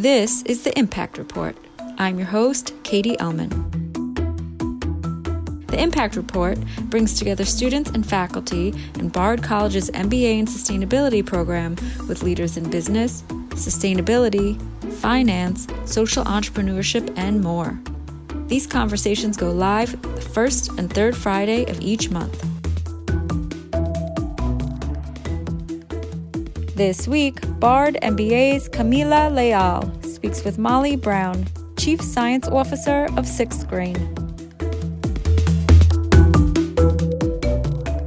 This is the Impact Report. I'm your host, Katie Ellman. The Impact Report brings together students and faculty in Bard College's MBA in Sustainability program with leaders in business, sustainability, finance, social entrepreneurship, and more. These conversations go live the first and third Friday of each month. This week, Bard MBA's Camila Leal speaks with Molly Brown, Chief Science Officer of Sixth Grain.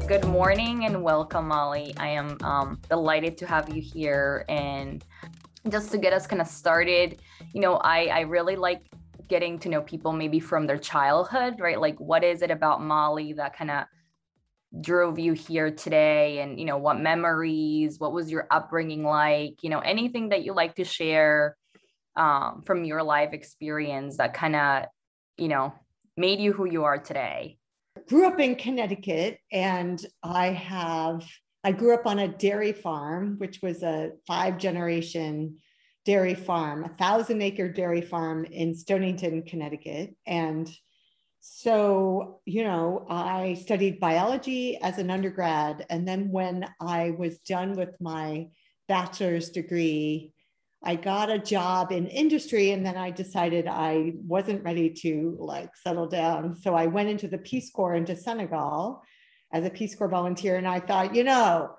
Good morning and welcome, Molly. I am um, delighted to have you here. And just to get us kind of started, you know, I, I really like getting to know people maybe from their childhood, right? Like, what is it about Molly that kind of drove you here today and you know what memories what was your upbringing like you know anything that you like to share um, from your life experience that kind of you know made you who you are today grew up in connecticut and i have i grew up on a dairy farm which was a five generation dairy farm a thousand acre dairy farm in stonington connecticut and so, you know, I studied biology as an undergrad. And then when I was done with my bachelor's degree, I got a job in industry. And then I decided I wasn't ready to like settle down. So I went into the Peace Corps into Senegal as a Peace Corps volunteer. And I thought, you know,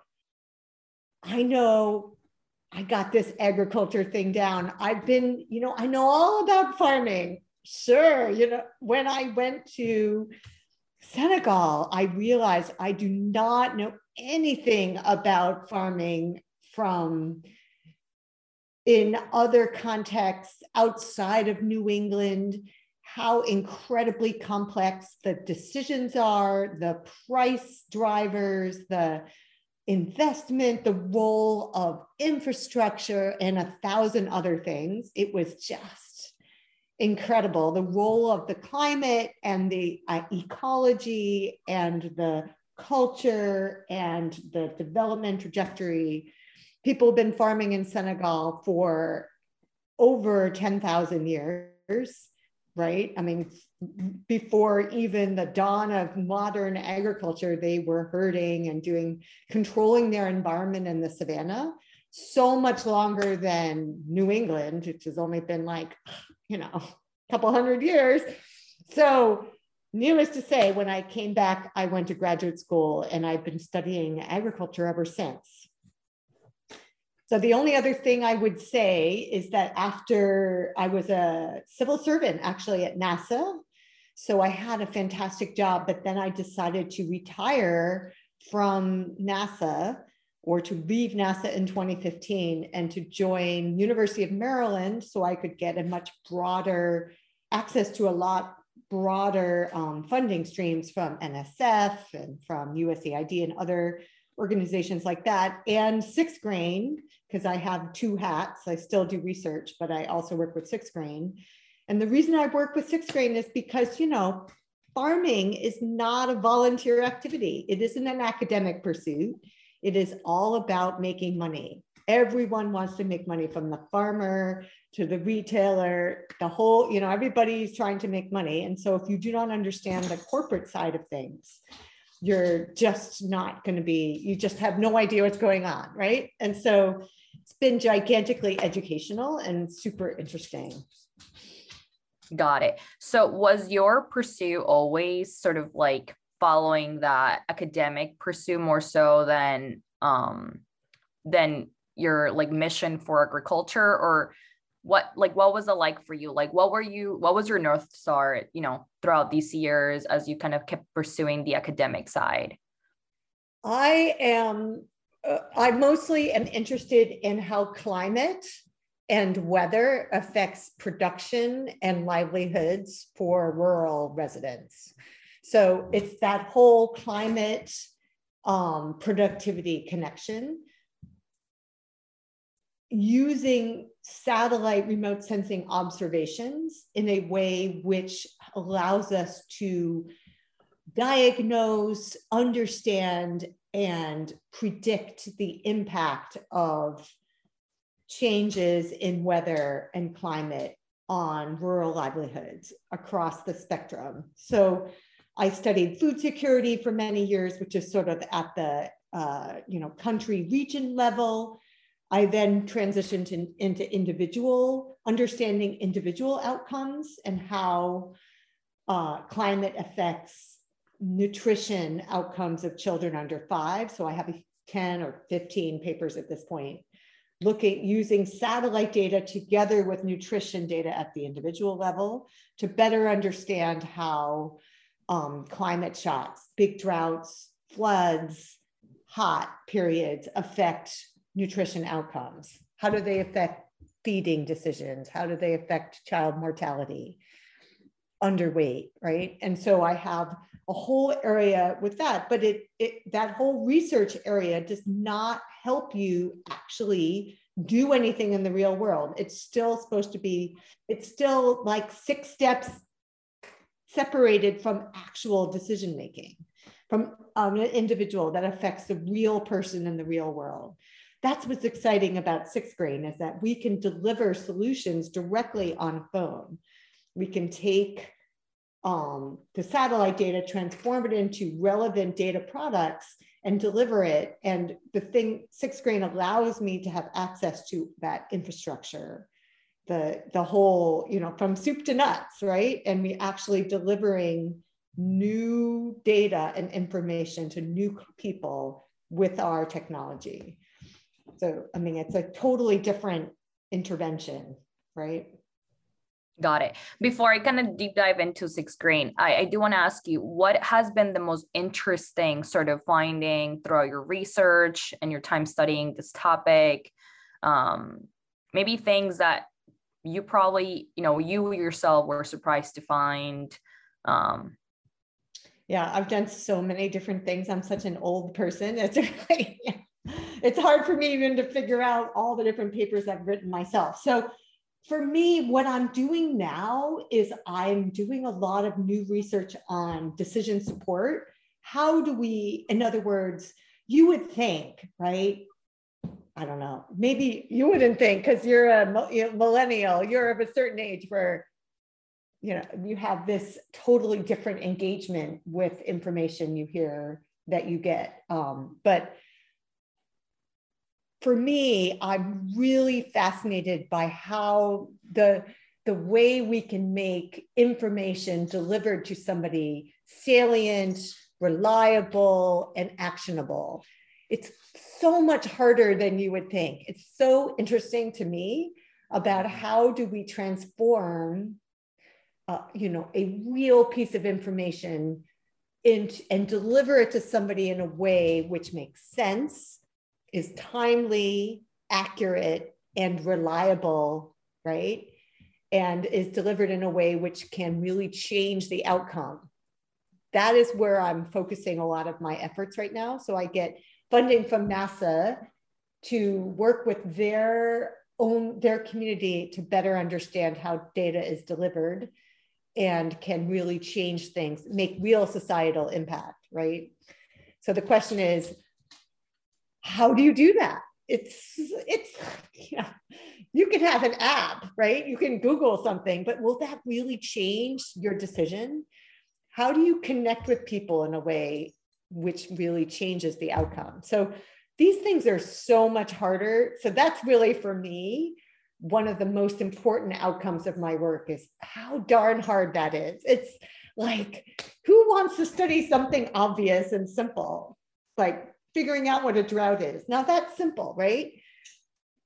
I know I got this agriculture thing down. I've been, you know, I know all about farming sure. You know, when I went to Senegal, I realized I do not know anything about farming from in other contexts outside of New England, how incredibly complex the decisions are, the price drivers, the investment, the role of infrastructure, and a thousand other things. It was just incredible. The role of the climate and the uh, ecology and the culture and the development trajectory. People have been farming in Senegal for over 10,000 years, right? I mean, before even the dawn of modern agriculture, they were herding and doing, controlling their environment in the savannah so much longer than New England, which has only been like you know, a couple hundred years. So, needless to say, when I came back, I went to graduate school and I've been studying agriculture ever since. So, the only other thing I would say is that after I was a civil servant actually at NASA, so I had a fantastic job, but then I decided to retire from NASA or to leave NASA in 2015 and to join University of Maryland so I could get a much broader access to a lot broader um, funding streams from NSF and from USAID and other organizations like that. And Sixth Grain, because I have two hats, I still do research, but I also work with Sixth Grain. And the reason I work with Sixth Grain is because, you know, farming is not a volunteer activity. It isn't an academic pursuit. It is all about making money. Everyone wants to make money from the farmer to the retailer, the whole, you know, everybody's trying to make money. And so if you do not understand the corporate side of things, you're just not going to be, you just have no idea what's going on. Right. And so it's been gigantically educational and super interesting. Got it. So was your pursuit always sort of like following that academic pursuit more so than um than your like mission for agriculture or what like what was it like for you? Like what were you what was your north star you know throughout these years as you kind of kept pursuing the academic side? I am uh, i mostly am interested in how climate and weather affects production and livelihoods for rural residents. So it's that whole climate um, productivity connection. Using satellite remote sensing observations in a way which allows us to diagnose, understand, and predict the impact of changes in weather and climate on rural livelihoods across the spectrum. So I studied food security for many years, which is sort of at the uh, you know country region level. I then transitioned in, into individual understanding individual outcomes and how uh, climate affects nutrition outcomes of children under five. So I have 10 or 15 papers at this point looking using satellite data together with nutrition data at the individual level to better understand how um, climate shocks, big droughts, floods, hot periods affect nutrition outcomes. How do they affect feeding decisions? How do they affect child mortality? Underweight, right? And so I have a whole area with that, but it, it that whole research area does not help you actually do anything in the real world. It's still supposed to be, it's still like six steps separated from actual decision making, from an individual that affects the real person in the real world. That's what's exciting about Sixth Grain is that we can deliver solutions directly on phone. We can take um, the satellite data, transform it into relevant data products and deliver it. And the thing, Sixth Grain allows me to have access to that infrastructure, the, the whole, you know, from soup to nuts, right? And we actually delivering new data and information to new people with our technology. So, I mean, it's a totally different intervention, right? Got it. Before I kind of deep dive into Sixth Grain, I, I do want to ask you what has been the most interesting sort of finding throughout your research and your time studying this topic? Um, maybe things that you probably, you know, you yourself were surprised to find. Um, yeah, I've done so many different things. I'm such an old person. It's really, it's hard for me even to figure out all the different papers I've written myself. So for me, what I'm doing now is I'm doing a lot of new research on decision support. How do we, in other words, you would think, right? I don't know, maybe you wouldn't think because you're a millennial, you're of a certain age where you know you have this totally different engagement with information you hear that you get um, but for me, I'm really fascinated by how the the way we can make information delivered to somebody salient, reliable, and actionable. It's so much harder than you would think. It's so interesting to me about how do we transform, uh, you know, a real piece of information into, and deliver it to somebody in a way which makes sense is timely, accurate, and reliable, right? And is delivered in a way which can really change the outcome. That is where I'm focusing a lot of my efforts right now. So I get funding from NASA to work with their own their community to better understand how data is delivered and can really change things, make real societal impact, right? So the question is, how do you do that? It's it's yeah. You can have an app, right? You can Google something, but will that really change your decision? How do you connect with people in a way which really changes the outcome? So these things are so much harder. So that's really for me one of the most important outcomes of my work is how darn hard that is. It's like who wants to study something obvious and simple? Like figuring out what a drought is. Now that's simple, right?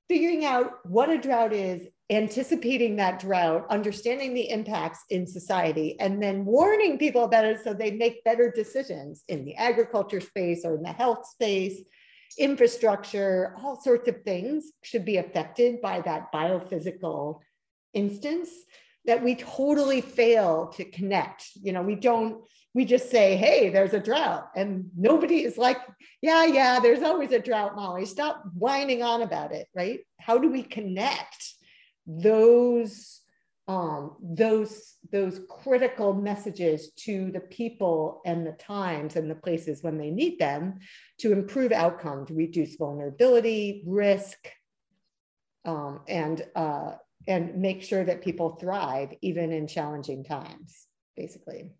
Figuring out what a drought is, anticipating that drought, understanding the impacts in society, and then warning people about it so they make better decisions in the agriculture space or in the health space, infrastructure, all sorts of things should be affected by that biophysical instance that we totally fail to connect. You know, we don't we just say, hey, there's a drought. And nobody is like, yeah, yeah, there's always a drought, Molly. Stop whining on about it, right? How do we connect those um, those those critical messages to the people and the times and the places when they need them to improve outcome, to reduce vulnerability, risk, um, and uh, and make sure that people thrive even in challenging times, basically.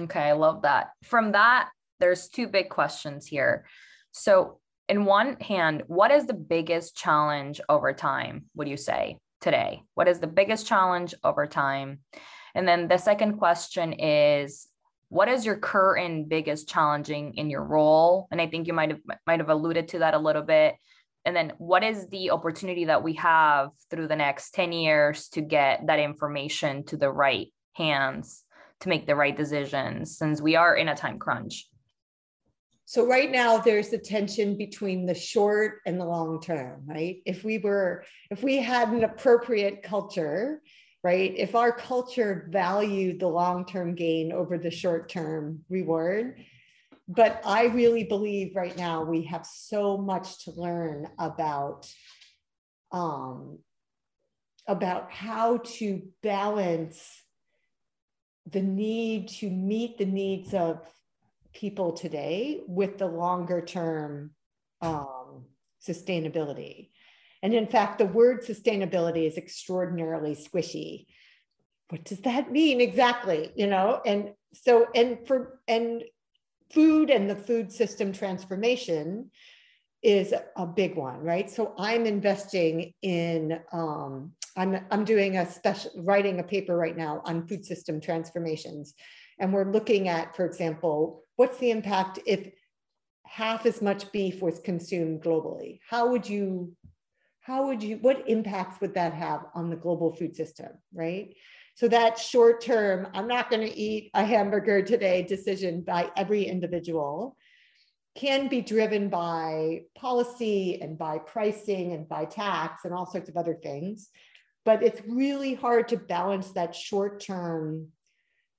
Okay, I love that. From that, there's two big questions here. So, in one hand, what is the biggest challenge over time, would you say, today? What is the biggest challenge over time? And then the second question is what is your current biggest challenging in your role? And I think you might have might have alluded to that a little bit. And then what is the opportunity that we have through the next 10 years to get that information to the right hands to make the right decisions since we are in a time crunch? So right now there's a tension between the short and the long term, right? If we were if we had an appropriate culture, right? If our culture valued the long-term gain over the short-term reward, but I really believe right now we have so much to learn about um, about how to balance the need to meet the needs of people today with the longer term um, sustainability. And in fact, the word sustainability is extraordinarily squishy. What does that mean exactly? You know, and so and for and food and the food system transformation is a big one, right? So I'm investing in, um, I'm, I'm doing a special, writing a paper right now on food system transformations. And we're looking at, for example, what's the impact if half as much beef was consumed globally? How would you, how would you, what impacts would that have on the global food system, right? So that short term, I'm not going to eat a hamburger today decision by every individual can be driven by policy and by pricing and by tax and all sorts of other things. But it's really hard to balance that short term,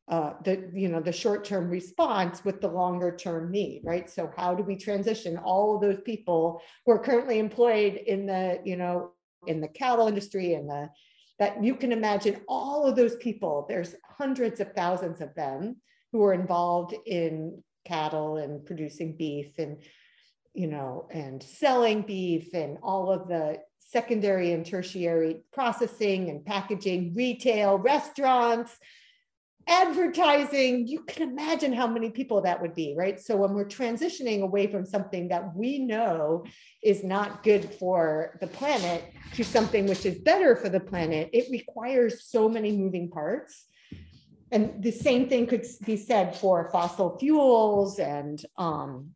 uh, the you know the short term response with the longer term need, right? So how do we transition all of those people who are currently employed in the you know in the cattle industry and the that you can imagine all of those people, there's hundreds of thousands of them who are involved in cattle and producing beef and, you know, and selling beef and all of the secondary and tertiary processing and packaging, retail, restaurants, advertising, you can imagine how many people that would be, right? So when we're transitioning away from something that we know is not good for the planet to something which is better for the planet, it requires so many moving parts. And the same thing could be said for fossil fuels and, um,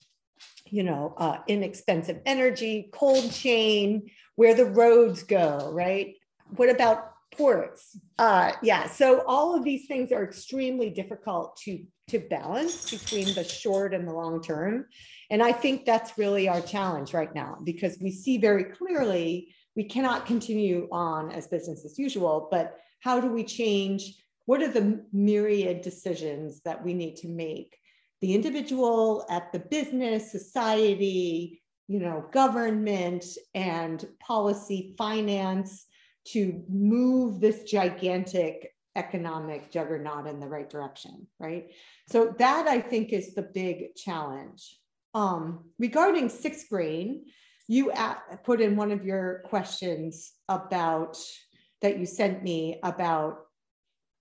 you know, uh, inexpensive energy, cold chain, where the roads go, right? What about ports. Uh, yeah, so all of these things are extremely difficult to to balance between the short and the long term. And I think that's really our challenge right now because we see very clearly we cannot continue on as business as usual, but how do we change? What are the myriad decisions that we need to make? The individual at the business, society, you know, government and policy, finance, to move this gigantic economic juggernaut in the right direction, right? So that I think is the big challenge. Um, regarding Sixth Grain, you at, put in one of your questions about that you sent me about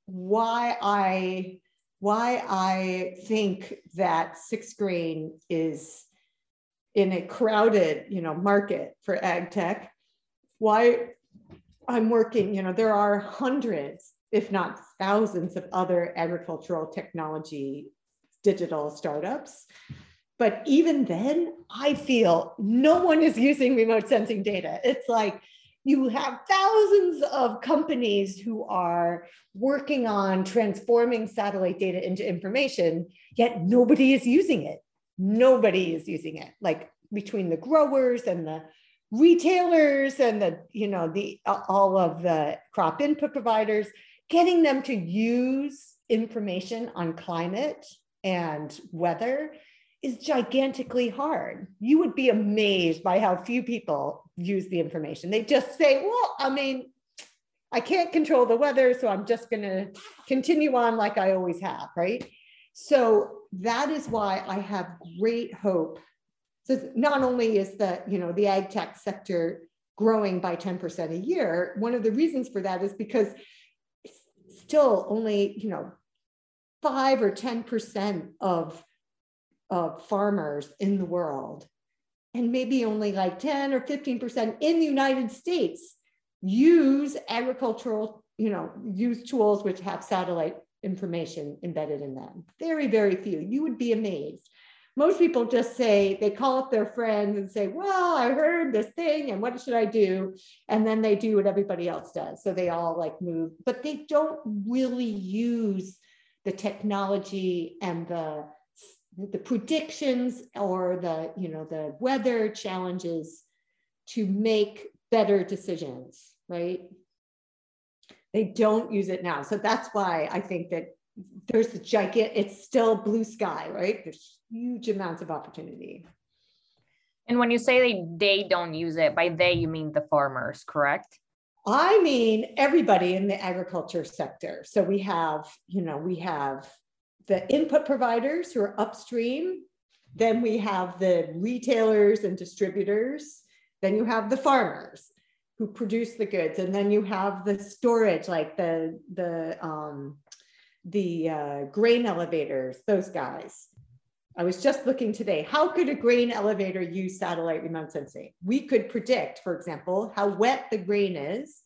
why I why I think that Sixth Grain is in a crowded, you know, market for ag tech. Why I'm working, you know, there are hundreds, if not thousands, of other agricultural technology digital startups. But even then, I feel no one is using remote sensing data. It's like you have thousands of companies who are working on transforming satellite data into information, yet nobody is using it. Nobody is using it. Like between the growers and the retailers and the you know the all of the crop input providers getting them to use information on climate and weather is gigantically hard. You would be amazed by how few people use the information. They just say, well, I mean, I can't control the weather, so I'm just going to continue on like I always have, right? So that is why I have great hope so not only is the, you know, the ag tech sector growing by 10% a year. One of the reasons for that is because still only, you know, five or 10% of, of farmers in the world, and maybe only like 10 or 15% in the United States use agricultural, you know, use tools which have satellite information embedded in them. Very, very few. You would be amazed. Most people just say, they call up their friends and say, Well, I heard this thing, and what should I do? And then they do what everybody else does. So they all like move, but they don't really use the technology and the the predictions or the you know the weather challenges to make better decisions right they don't use it now. So that's why i think that there's a giant it's still blue sky right? There's huge amounts of opportunity. And when you say they they don't use it by they you mean the farmers correct? I mean everybody in the agriculture sector. So we have you know we have the input providers who are upstream. Then we have the retailers and distributors. Then you have the farmers who produce the goods and then you have the storage like the the um, the uh, grain elevators those guys. I was just looking today how could a grain elevator use satellite remote sensing? We could predict for example how wet the grain is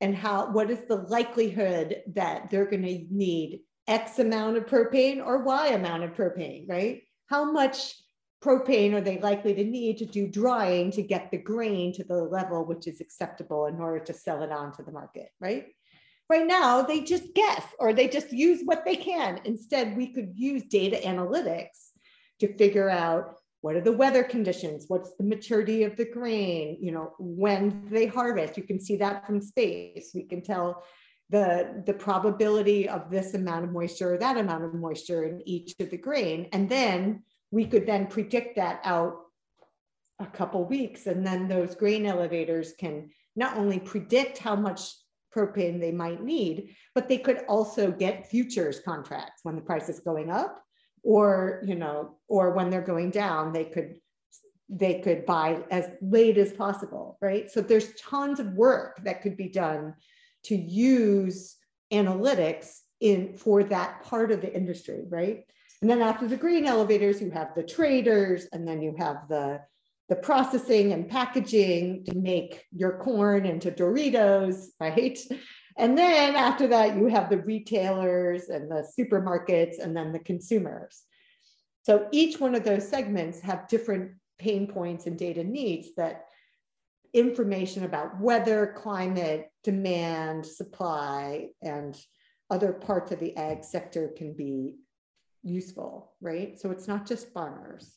and how what is the likelihood that they're going to need x amount of propane or y amount of propane right? How much propane are they likely to need to do drying to get the grain to the level which is acceptable in order to sell it on to the market, right? Right now, they just guess or they just use what they can. Instead, we could use data analytics to figure out what are the weather conditions, what's the maturity of the grain, you know, when they harvest. You can see that from space. We can tell the, the probability of this amount of moisture or that amount of moisture in each of the grain. And then we could then predict that out a couple weeks and then those grain elevators can not only predict how much propane they might need but they could also get futures contracts. When the price is going up or you know or when they're going down they could they could buy as late as possible right? So there's tons of work that could be done to use analytics in for that part of the industry right and then after the grain elevators, you have the traders, and then you have the, the processing and packaging to make your corn into Doritos, right? And then after that, you have the retailers and the supermarkets, and then the consumers. So each one of those segments have different pain points and data needs that information about weather, climate, demand, supply, and other parts of the ag sector can be useful, right? So it's not just farmers.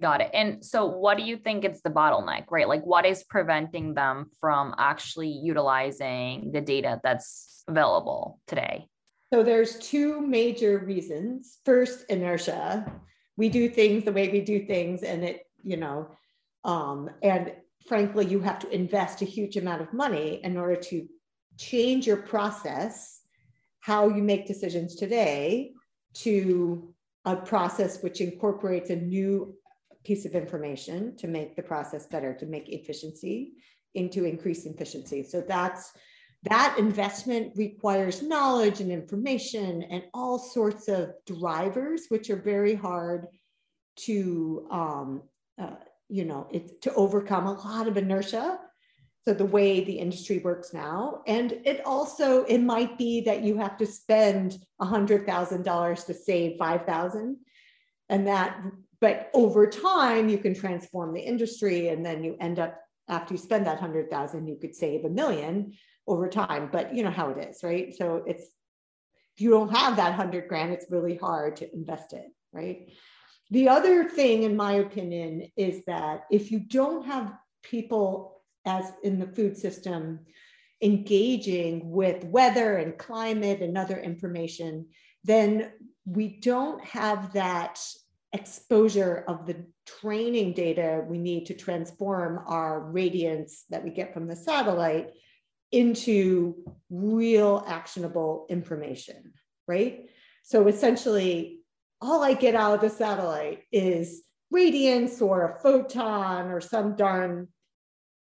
Got it. And so, what do you think is the bottleneck, right? Like, what is preventing them from actually utilizing the data that's available today? So, there's two major reasons. First, inertia. We do things the way we do things, and it, you know, um, and frankly, you have to invest a huge amount of money in order to change your process, how you make decisions today, to a process which incorporates a new piece of information to make the process better, to make efficiency into increased efficiency. So that's that investment requires knowledge and information and all sorts of drivers, which are very hard to, um, uh, you know, it, to overcome a lot of inertia so the way the industry works now and it also it might be that you have to spend $100000 to save 5000 and that but over time you can transform the industry and then you end up after you spend that 100000 you could save a million over time but you know how it is right? So it's if you don't have that 100 grand it's really hard to invest it right? The other thing in my opinion is that if you don't have people as in the food system, engaging with weather and climate and other information, then we don't have that exposure of the training data we need to transform our radiance that we get from the satellite into real actionable information, right? So essentially, all I get out of the satellite is radiance or a photon or some darn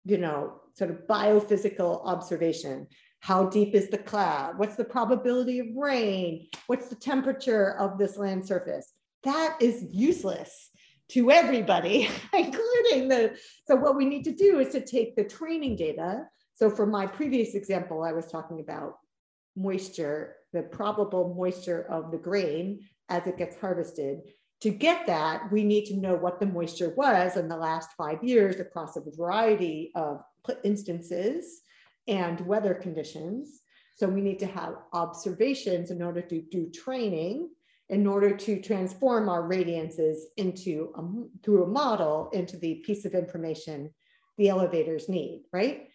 you know, sort of biophysical observation. How deep is the cloud? What's the probability of rain? What's the temperature of this land surface? That is useless to everybody, including the. So, what we need to do is to take the training data. So, for my previous example, I was talking about moisture, the probable moisture of the grain as it gets harvested. To get that, we need to know what the moisture was in the last five years across a variety of instances and weather conditions. So we need to have observations in order to do training, in order to transform our radiances into a, through a model into the piece of information the elevators need, right?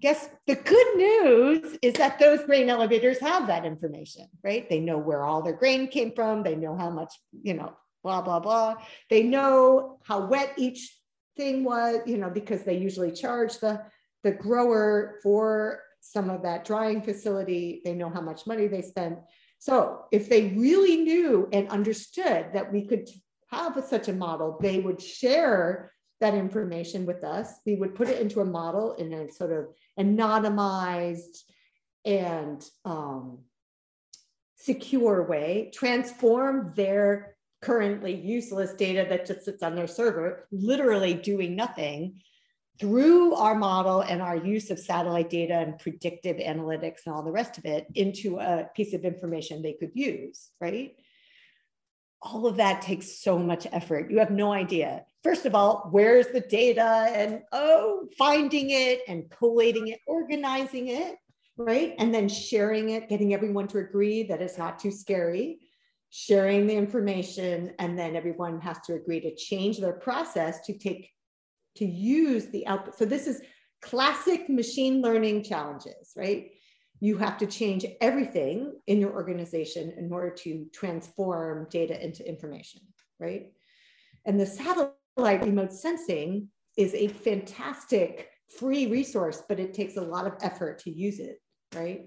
Guess the good news is that those grain elevators have that information, right? They know where all their grain came from. They know how much, you know, blah, blah, blah. They know how wet each thing was, you know, because they usually charge the, the grower for some of that drying facility. They know how much money they spent. So if they really knew and understood that we could have such a model, they would share that information with us. We would put it into a model in a sort of anonymized and um, secure way, transform their currently useless data that just sits on their server, literally doing nothing, through our model and our use of satellite data and predictive analytics and all the rest of it into a piece of information they could use, right? All of that takes so much effort. You have no idea. First of all, where's the data and oh, finding it and collating it, organizing it, right? And then sharing it, getting everyone to agree that it's not too scary sharing the information, and then everyone has to agree to change their process to take to use the output. So this is classic machine learning challenges, right? You have to change everything in your organization in order to transform data into information, right? And the satellite remote sensing is a fantastic free resource, but it takes a lot of effort to use it, right?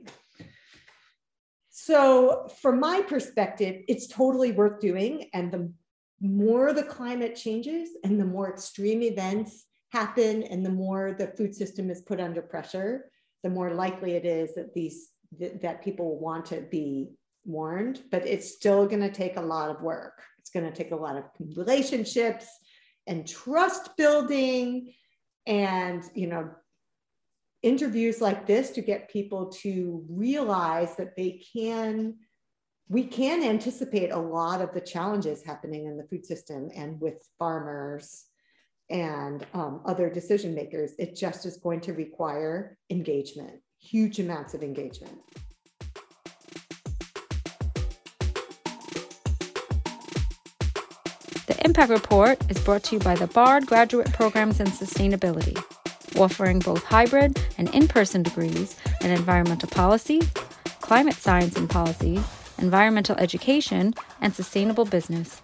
So, from my perspective, it's totally worth doing. And the more the climate changes and the more extreme events happen and the more the food system is put under pressure, the more likely it is that these that people want to be warned. But it's still going to take a lot of work. It's going to take a lot of relationships and trust building and you know interviews like this to get people to realize that they can we can anticipate a lot of the challenges happening in the food system and with farmers and um, other decision makers. It just is going to require engagement, huge amounts of engagement. The Impact Report is brought to you by the BARD Graduate Programs in Sustainability offering both hybrid and in person degrees in environmental policy, climate science and policy, environmental education, and sustainable business.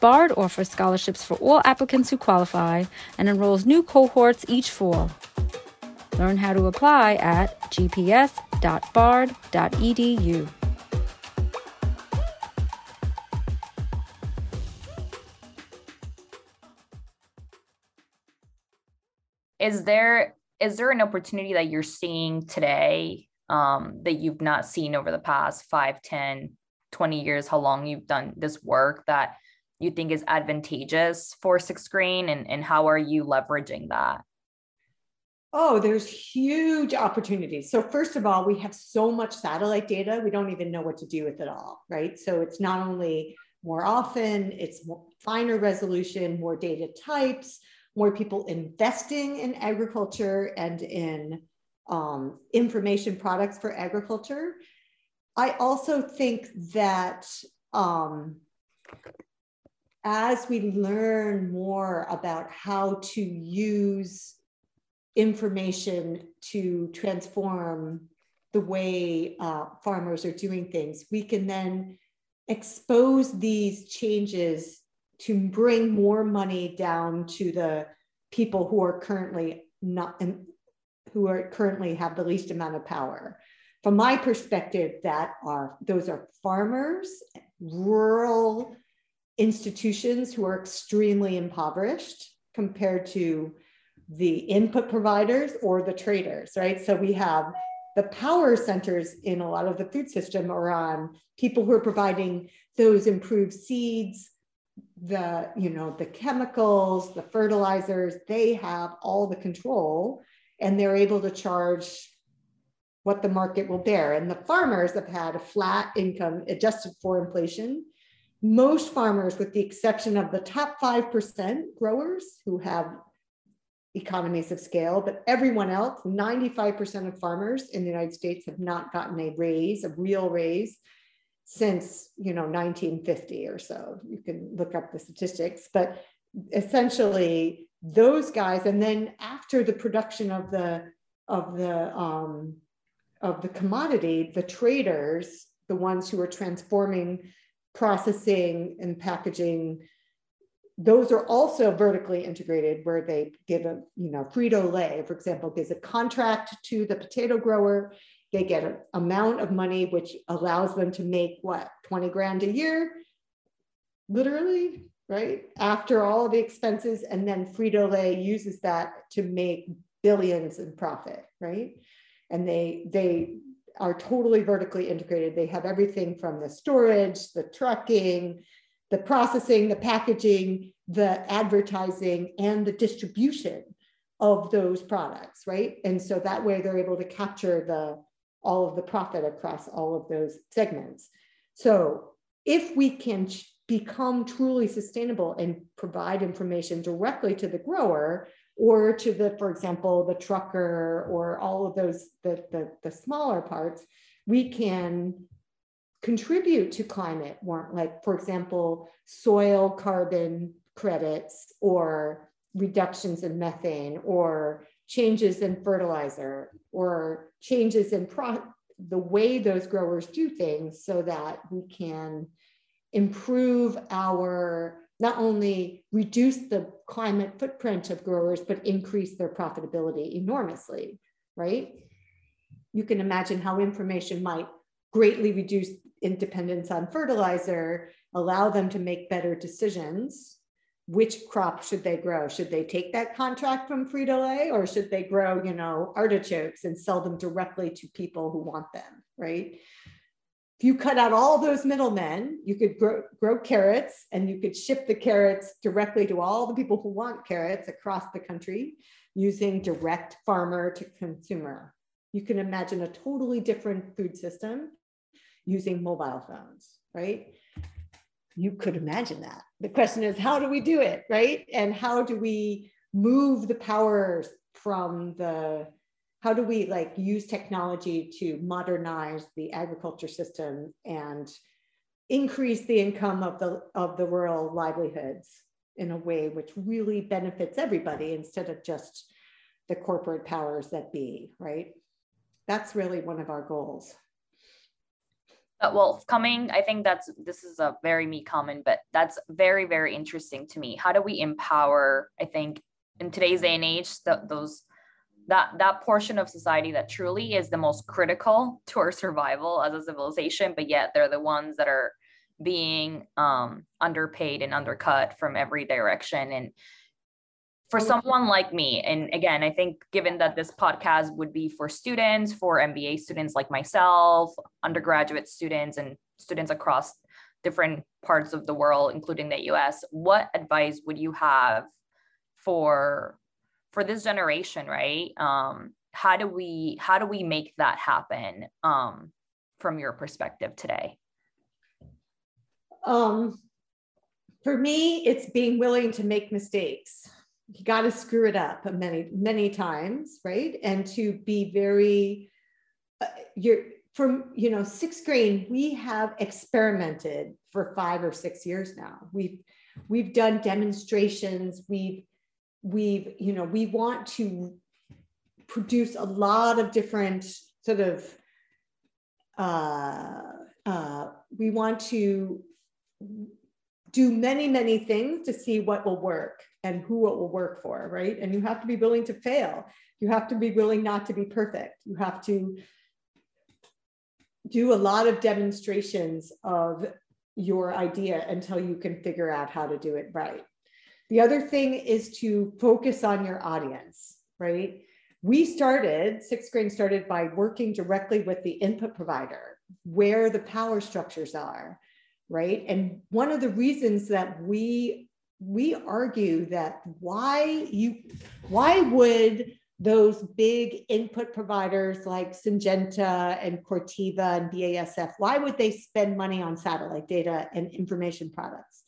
BARD offers scholarships for all applicants who qualify and enrolls new cohorts each fall. Learn how to apply at gps.bard.edu. is there is there an opportunity that you're seeing today um, that you've not seen over the past 5 10 20 years how long you've done this work that you think is advantageous for Sixth Grain and, and how are you leveraging that Oh, there's huge opportunities. So, first of all, we have so much satellite data, we don't even know what to do with it all, right? So, it's not only more often, it's more finer resolution, more data types, more people investing in agriculture and in um, information products for agriculture. I also think that um, as we learn more about how to use information to transform the way uh, farmers are doing things, we can then expose these changes to bring more money down to the people who are currently not who are currently have the least amount of power from my perspective that are those are farmers rural institutions who are extremely impoverished compared to the input providers or the traders, right? So we have the power centers in a lot of the food system are on people who are providing those improved seeds, the you know the chemicals, the fertilizers. They have all the control, and they're able to charge what the market will bear. And the farmers have had a flat income adjusted for inflation. Most farmers, with the exception of the top 5% growers who have economies of scale, but everyone else, 95% of farmers in the United States have not gotten a raise, a real raise since, you know, 1950 or so. You can look up the statistics, but essentially those guys, and then after the production of the of the um, of the commodity, the traders, the ones who are transforming, processing, and packaging, those are also vertically integrated where they give a, you know, Frito Lay, for example, gives a contract to the potato grower. They get an amount of money which allows them to make what, 20 grand a year, literally, right? After all the expenses. And then Frito Lay uses that to make billions in profit, right? and they they are totally vertically integrated. They have everything from the storage, the trucking, the processing, the packaging, the advertising, and the distribution of those products, right? And so that way they're able to capture the all of the profit across all of those segments. So if we can become truly sustainable and provide information directly to the grower, or to the, for example, the trucker or all of those, the, the, the smaller parts, we can contribute to climate warmth, like for example, soil carbon credits or reductions in methane or changes in fertilizer or changes in pro- the way those growers do things so that we can improve our not only reduce the climate footprint of growers, but increase their profitability enormously, right? You can imagine how information might greatly reduce independence on fertilizer, allow them to make better decisions. Which crop should they grow? Should they take that contract from Frito-Lay or should they grow, you know, artichokes and sell them directly to people who want them, right? if you cut out all those middlemen, you could grow, grow, carrots and you could ship the carrots directly to all the people who want carrots across the country using direct farmer to consumer. You can imagine a totally different food system using mobile phones, right? You could imagine that. The question is, how do we do it, right? And how do we move the powers from the how do we like use technology to modernize the agriculture system and increase the income of the of the rural livelihoods in a way which really benefits everybody instead of just the corporate powers that be right that's really one of our goals uh, well coming i think that's this is a very me comment but that's very very interesting to me. How do we empower i think in today's day and age the, those that that portion of society that truly is the most critical to our survival as a civilization but yet they're the ones that are being um, underpaid and undercut from every direction. And for someone like me and again i think given that this podcast would be for students for mba students like myself undergraduate students and students across different parts of the world including the us what advice would you have for for this generation, right? Um, how do we how do we make that happen um, from your perspective today? Um, for me, it's being willing to make mistakes. You got to screw it up many many times, right? And to be very uh, you're from you know Sixth Grain we have experimented for five or six years now we've we've done demonstrations we've we've, you know, we want to produce a lot of different sort of, uh, uh, we want to do many, many things to see what will work and who it will work for, right? And you have to be willing to fail. You have to be willing not to be perfect. You have to do a lot of demonstrations of your idea until you can figure out how to do it right. The other thing is to focus on your audience, right? We started, Sixth Grain started by working directly with the input provider, where the power structures are, right? And one of the reasons that we we argue that why you why would those big input providers like Syngenta and Corteva and BASF, why would they spend money on satellite data and information products?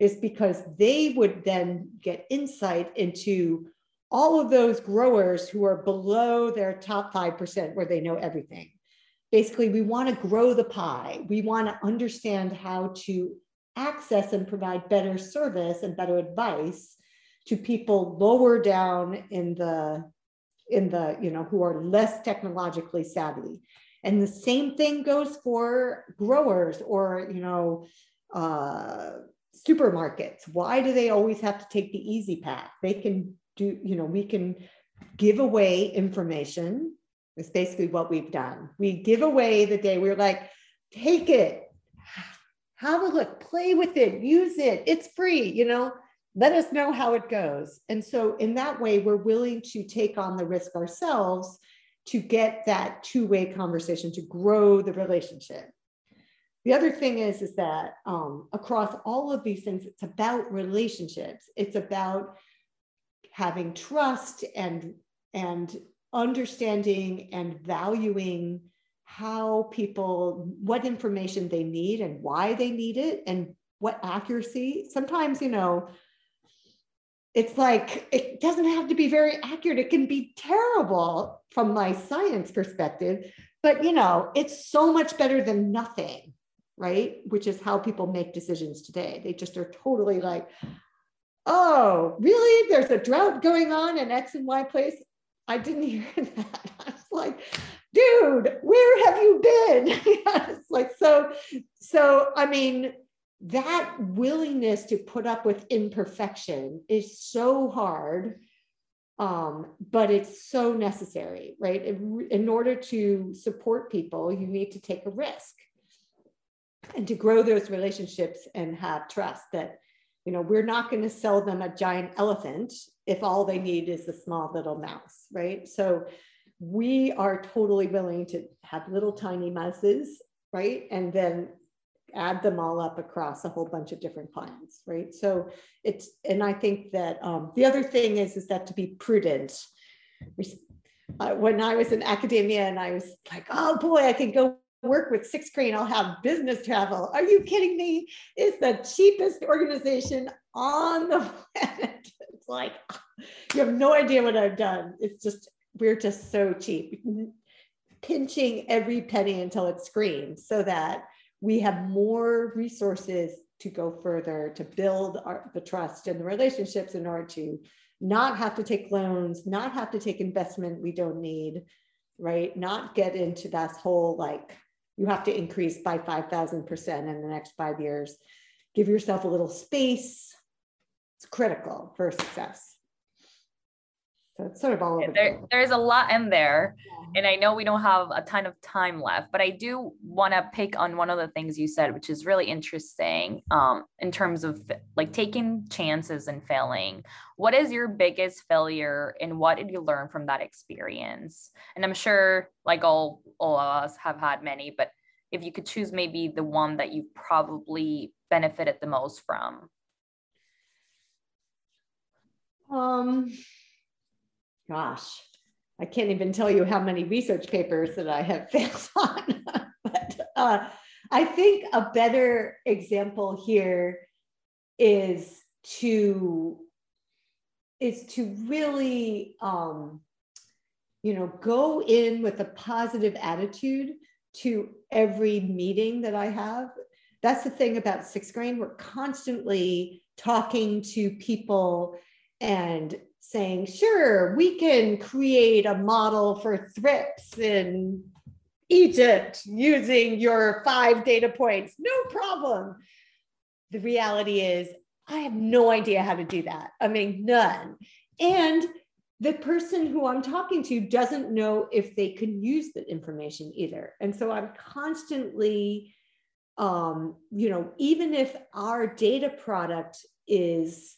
Is because they would then get insight into all of those growers who are below their top 5% where they know everything. Basically, we want to grow the pie. We want to understand how to access and provide better service and better advice to people lower down in the in the you know who are less technologically savvy. And the same thing goes for growers or you know uh, supermarkets. Why do they always have to take the easy path? They can do you know we can give away information it's basically what we've done. We give away the day. We're like take it. Have a look. Play with it. Use it. It's free you know? Let us know how it goes. And so, in that way, we're willing to take on the risk ourselves to get that two way conversation, to grow the relationship. The other thing is, is that um, across all of these things, it's about relationships. It's about having trust and and understanding and valuing how people what information they need and why they need it and what accuracy. Sometimes you know it's like it doesn't have to be very accurate. It can be terrible from my science perspective but you know it's so much better than nothing right? Which is how people make decisions today. They just are totally like oh really? There's a drought going on in x and y place i didn't hear that. I was like dude where have you been? It's like so so i mean that willingness to put up with imperfection is so hard um, but it's so necessary right? In order to support people you need to take a risk and to grow those relationships and have trust that you know we're not going to sell them a giant elephant if all they need is a small little mouse right so we are totally willing to have little tiny mouses right and then add them all up across a whole bunch of different clients, right? So it's, and I think that um, the other thing is, is that to be prudent. Uh, when I was in academia and I was like, oh boy, I can go work with Sixth Grain, I'll have business travel. Are you kidding me? It's the cheapest organization on the planet. It's like, you have no idea what I've done. It's just, we're just so cheap. Pinching every penny until it screams so that we have more resources to go further to build our, the trust and the relationships in order to not have to take loans, not have to take investment we don't need, right? Not get into that whole like you have to increase by 5,000% in the next five years. Give yourself a little space. It's critical for success. So it's sort of all over. There, there's a lot in there. Yeah. And I know we don't have a ton of time left, but I do want to pick on one of the things you said, which is really interesting um, in terms of like taking chances and failing. What is your biggest failure and what did you learn from that experience? And I'm sure like all, all of us have had many, but if you could choose maybe the one that you probably benefited the most from. Um, gosh, I can't even tell you how many research papers that I have failed on. but uh, I think a better example here is to is to really um, you know go in with a positive attitude to every meeting that I have. That's the thing about Sixth Grain. We're constantly talking to people and saying, sure, we can create a model for thrips in Egypt using your five data points, no problem. The reality is, I have no idea how to do that. I mean, none. And the person who I'm talking to doesn't know if they can use the information either. And so I'm constantly, um, you know, even if our data product is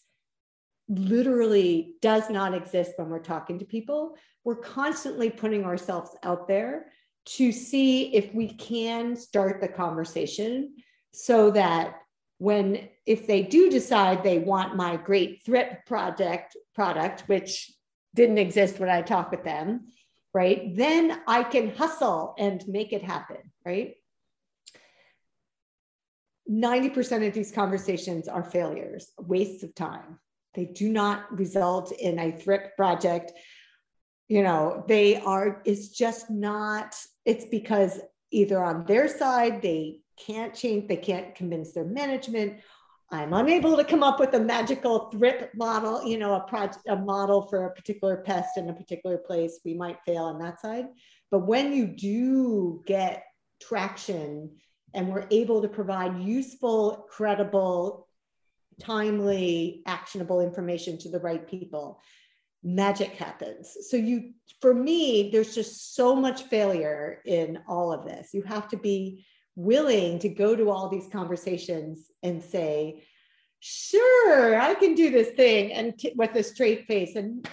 literally does not exist when we're talking to people. We're constantly putting ourselves out there to see if we can start the conversation so that when if they do decide they want my great thrips project product which didn't exist when i talk with them right? Then i can hustle and make it happen right? 90% of these conversations are failures wastes of time they do not result in a thrips project. You know they are it's just not it's because either on their side they can't change they can't convince their management. I'm unable to come up with a magical thrips model you know a project a model for a particular pest in a particular place. We might fail on that side. But when you do get traction and we're able to provide useful credible timely actionable information to the right people magic happens. So you for me there's just so much failure in all of this. You have to be willing to go to all these conversations and say sure, I can do this thing and t- with a straight face and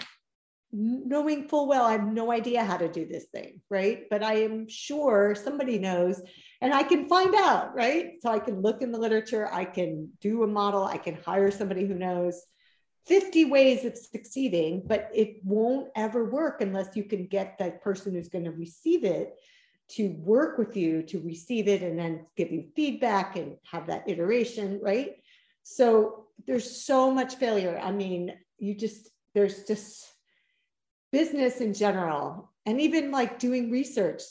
knowing full well I have no idea how to do this thing, right? But I am sure somebody knows and I can find out, right? So I can look in the literature, I can do a model, I can hire somebody who knows 50 ways of succeeding, but it won't ever work unless you can get that person who's going to receive it to work with you to receive it and then give you feedback and have that iteration, right? So there's so much failure. I mean, you just, there's just business in general, and even like doing research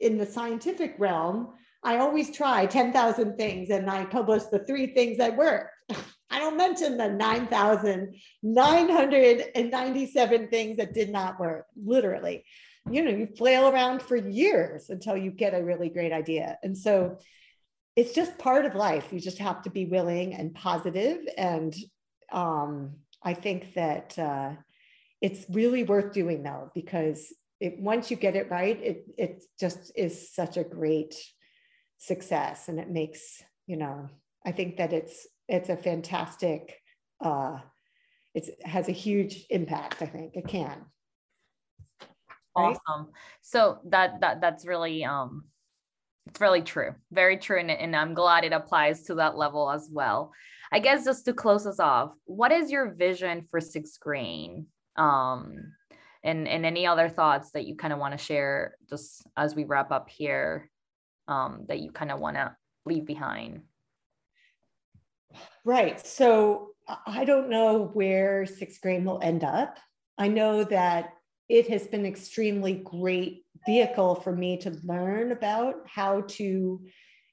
in the scientific realm. I always try 10,000 things and I publish the three things that work. I don't mention the 9,997 things that did not work, literally. You know, you flail around for years until you get a really great idea. And so it's just part of life. You just have to be willing and positive. And um, I think that uh, it's really worth doing though, because it, once you get it right, it, it just is such a great success and it makes, you know, I think that it's it's a fantastic uh it has a huge impact i think. It can. Right? awesome. So that that that's really um it's really true very true and, and i'm glad it applies to that level as well. I guess just to close us off what is your vision for Sixth Grain um and and any other thoughts that you kind of want to share just as we wrap up here um that you kind of want to leave behind Right. So I don't know where Sixth Grain will end up. I know that it has been extremely great vehicle for me to learn about how to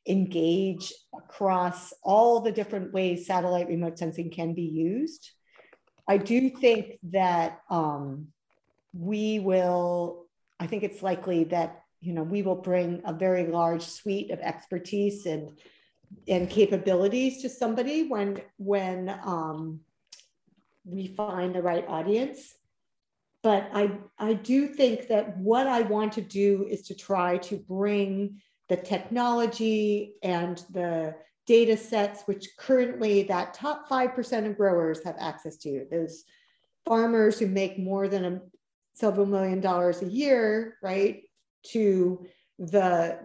engage across all the different ways satellite remote sensing can be used. I do think that um, we will, I think it's likely that, you know, we will bring a very large suite of expertise and and capabilities to somebody when when um, we find the right audience but I, I do think that what I want to do is to try to bring the technology and the data sets, which currently that top 5% of growers have access to. Those farmers who make more than a several million dollars a year, right, to the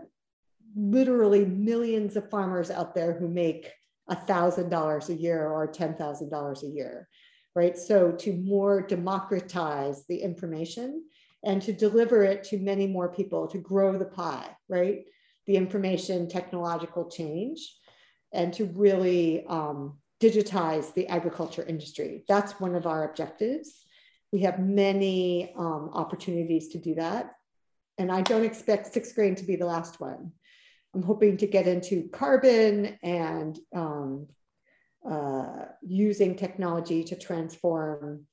literally millions of farmers out there who make $1,000 a year or $10,000 a year, right? So to more democratize the information and to deliver it to many more people, to grow the pie, right? The information technological change and to really um, digitize the agriculture industry. That's one of our objectives. We have many um, opportunities to do that. And I don't expect Sixth Grain to be the last one. I'm hoping to get into carbon and um, uh, using technology to transform,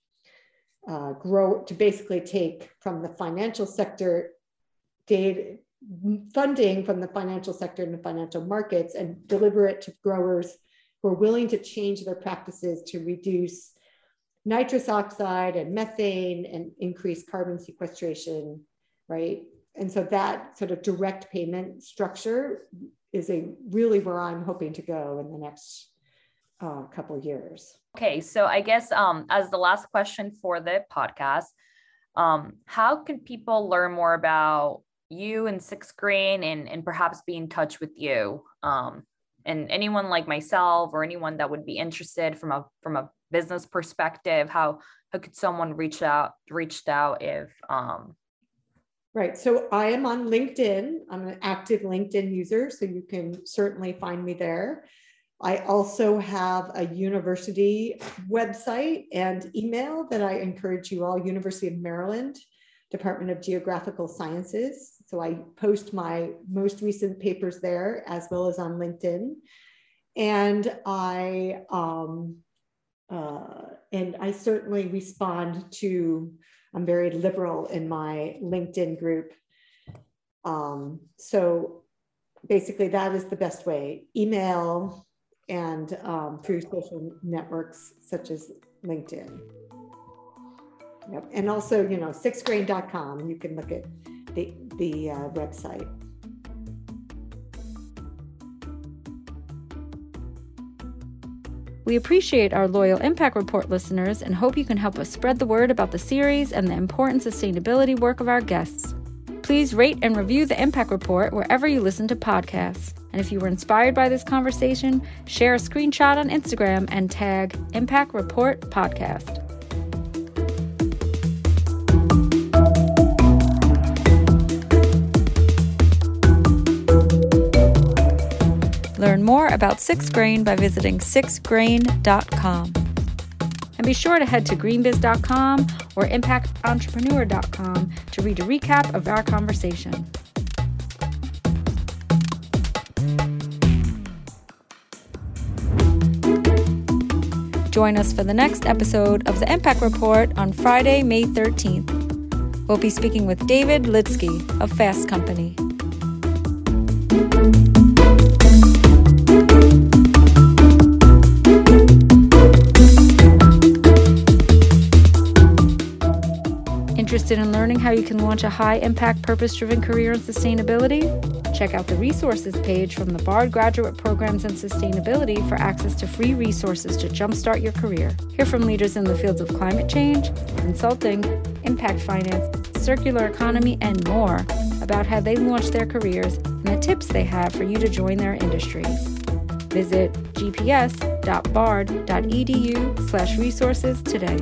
uh, grow, to basically take from the financial sector data, funding from the financial sector and the financial markets and deliver it to growers who are willing to change their practices to reduce nitrous oxide and methane and increased carbon sequestration, right? and so that sort of direct payment structure is a really where I'm hoping to go in the next uh, couple years. Okay, so I guess um, as the last question for the podcast, um, how can people learn more about you and Six Grain and, and perhaps be in touch with you? Um, and anyone like myself or anyone that would be interested from a from a business perspective, how how could someone reach out reached out if um Right. So I am on LinkedIn. I'm an active LinkedIn user, so you can certainly find me there. I also have a university website and email that I encourage you all University of Maryland, Department of Geographical Sciences. So I post my most recent papers there as well as on LinkedIn. And I um, uh, and I certainly respond to, I'm very liberal in my LinkedIn group. Um, so basically that is the best way, email and um, through social networks such as LinkedIn. Yep. And also, you know, sixgrain.com, you can look at the, the uh, website. We appreciate our loyal Impact Report listeners and hope you can help us spread the word about the series and the important sustainability work of our guests. Please rate and review the Impact Report wherever you listen to podcasts. And if you were inspired by this conversation, share a screenshot on Instagram and tag Impact Report Podcast. More about Six Grain by visiting sixgrain.com. And be sure to head to greenbiz.com or impactentrepreneur.com to read a recap of our conversation. Join us for the next episode of the Impact Report on Friday, May 13th. We'll be speaking with David Lidsky of Fast Company. Interested in learning how you can launch a high impact, purpose driven career in sustainability? Check out the resources page from the Bard Graduate Programs in Sustainability for access to free resources to jumpstart your career. Hear from leaders in the fields of climate change, consulting, impact finance, circular economy, and more about how they launched their careers and the tips they have for you to join their industry. Visit gps.bard.edu slash resources today.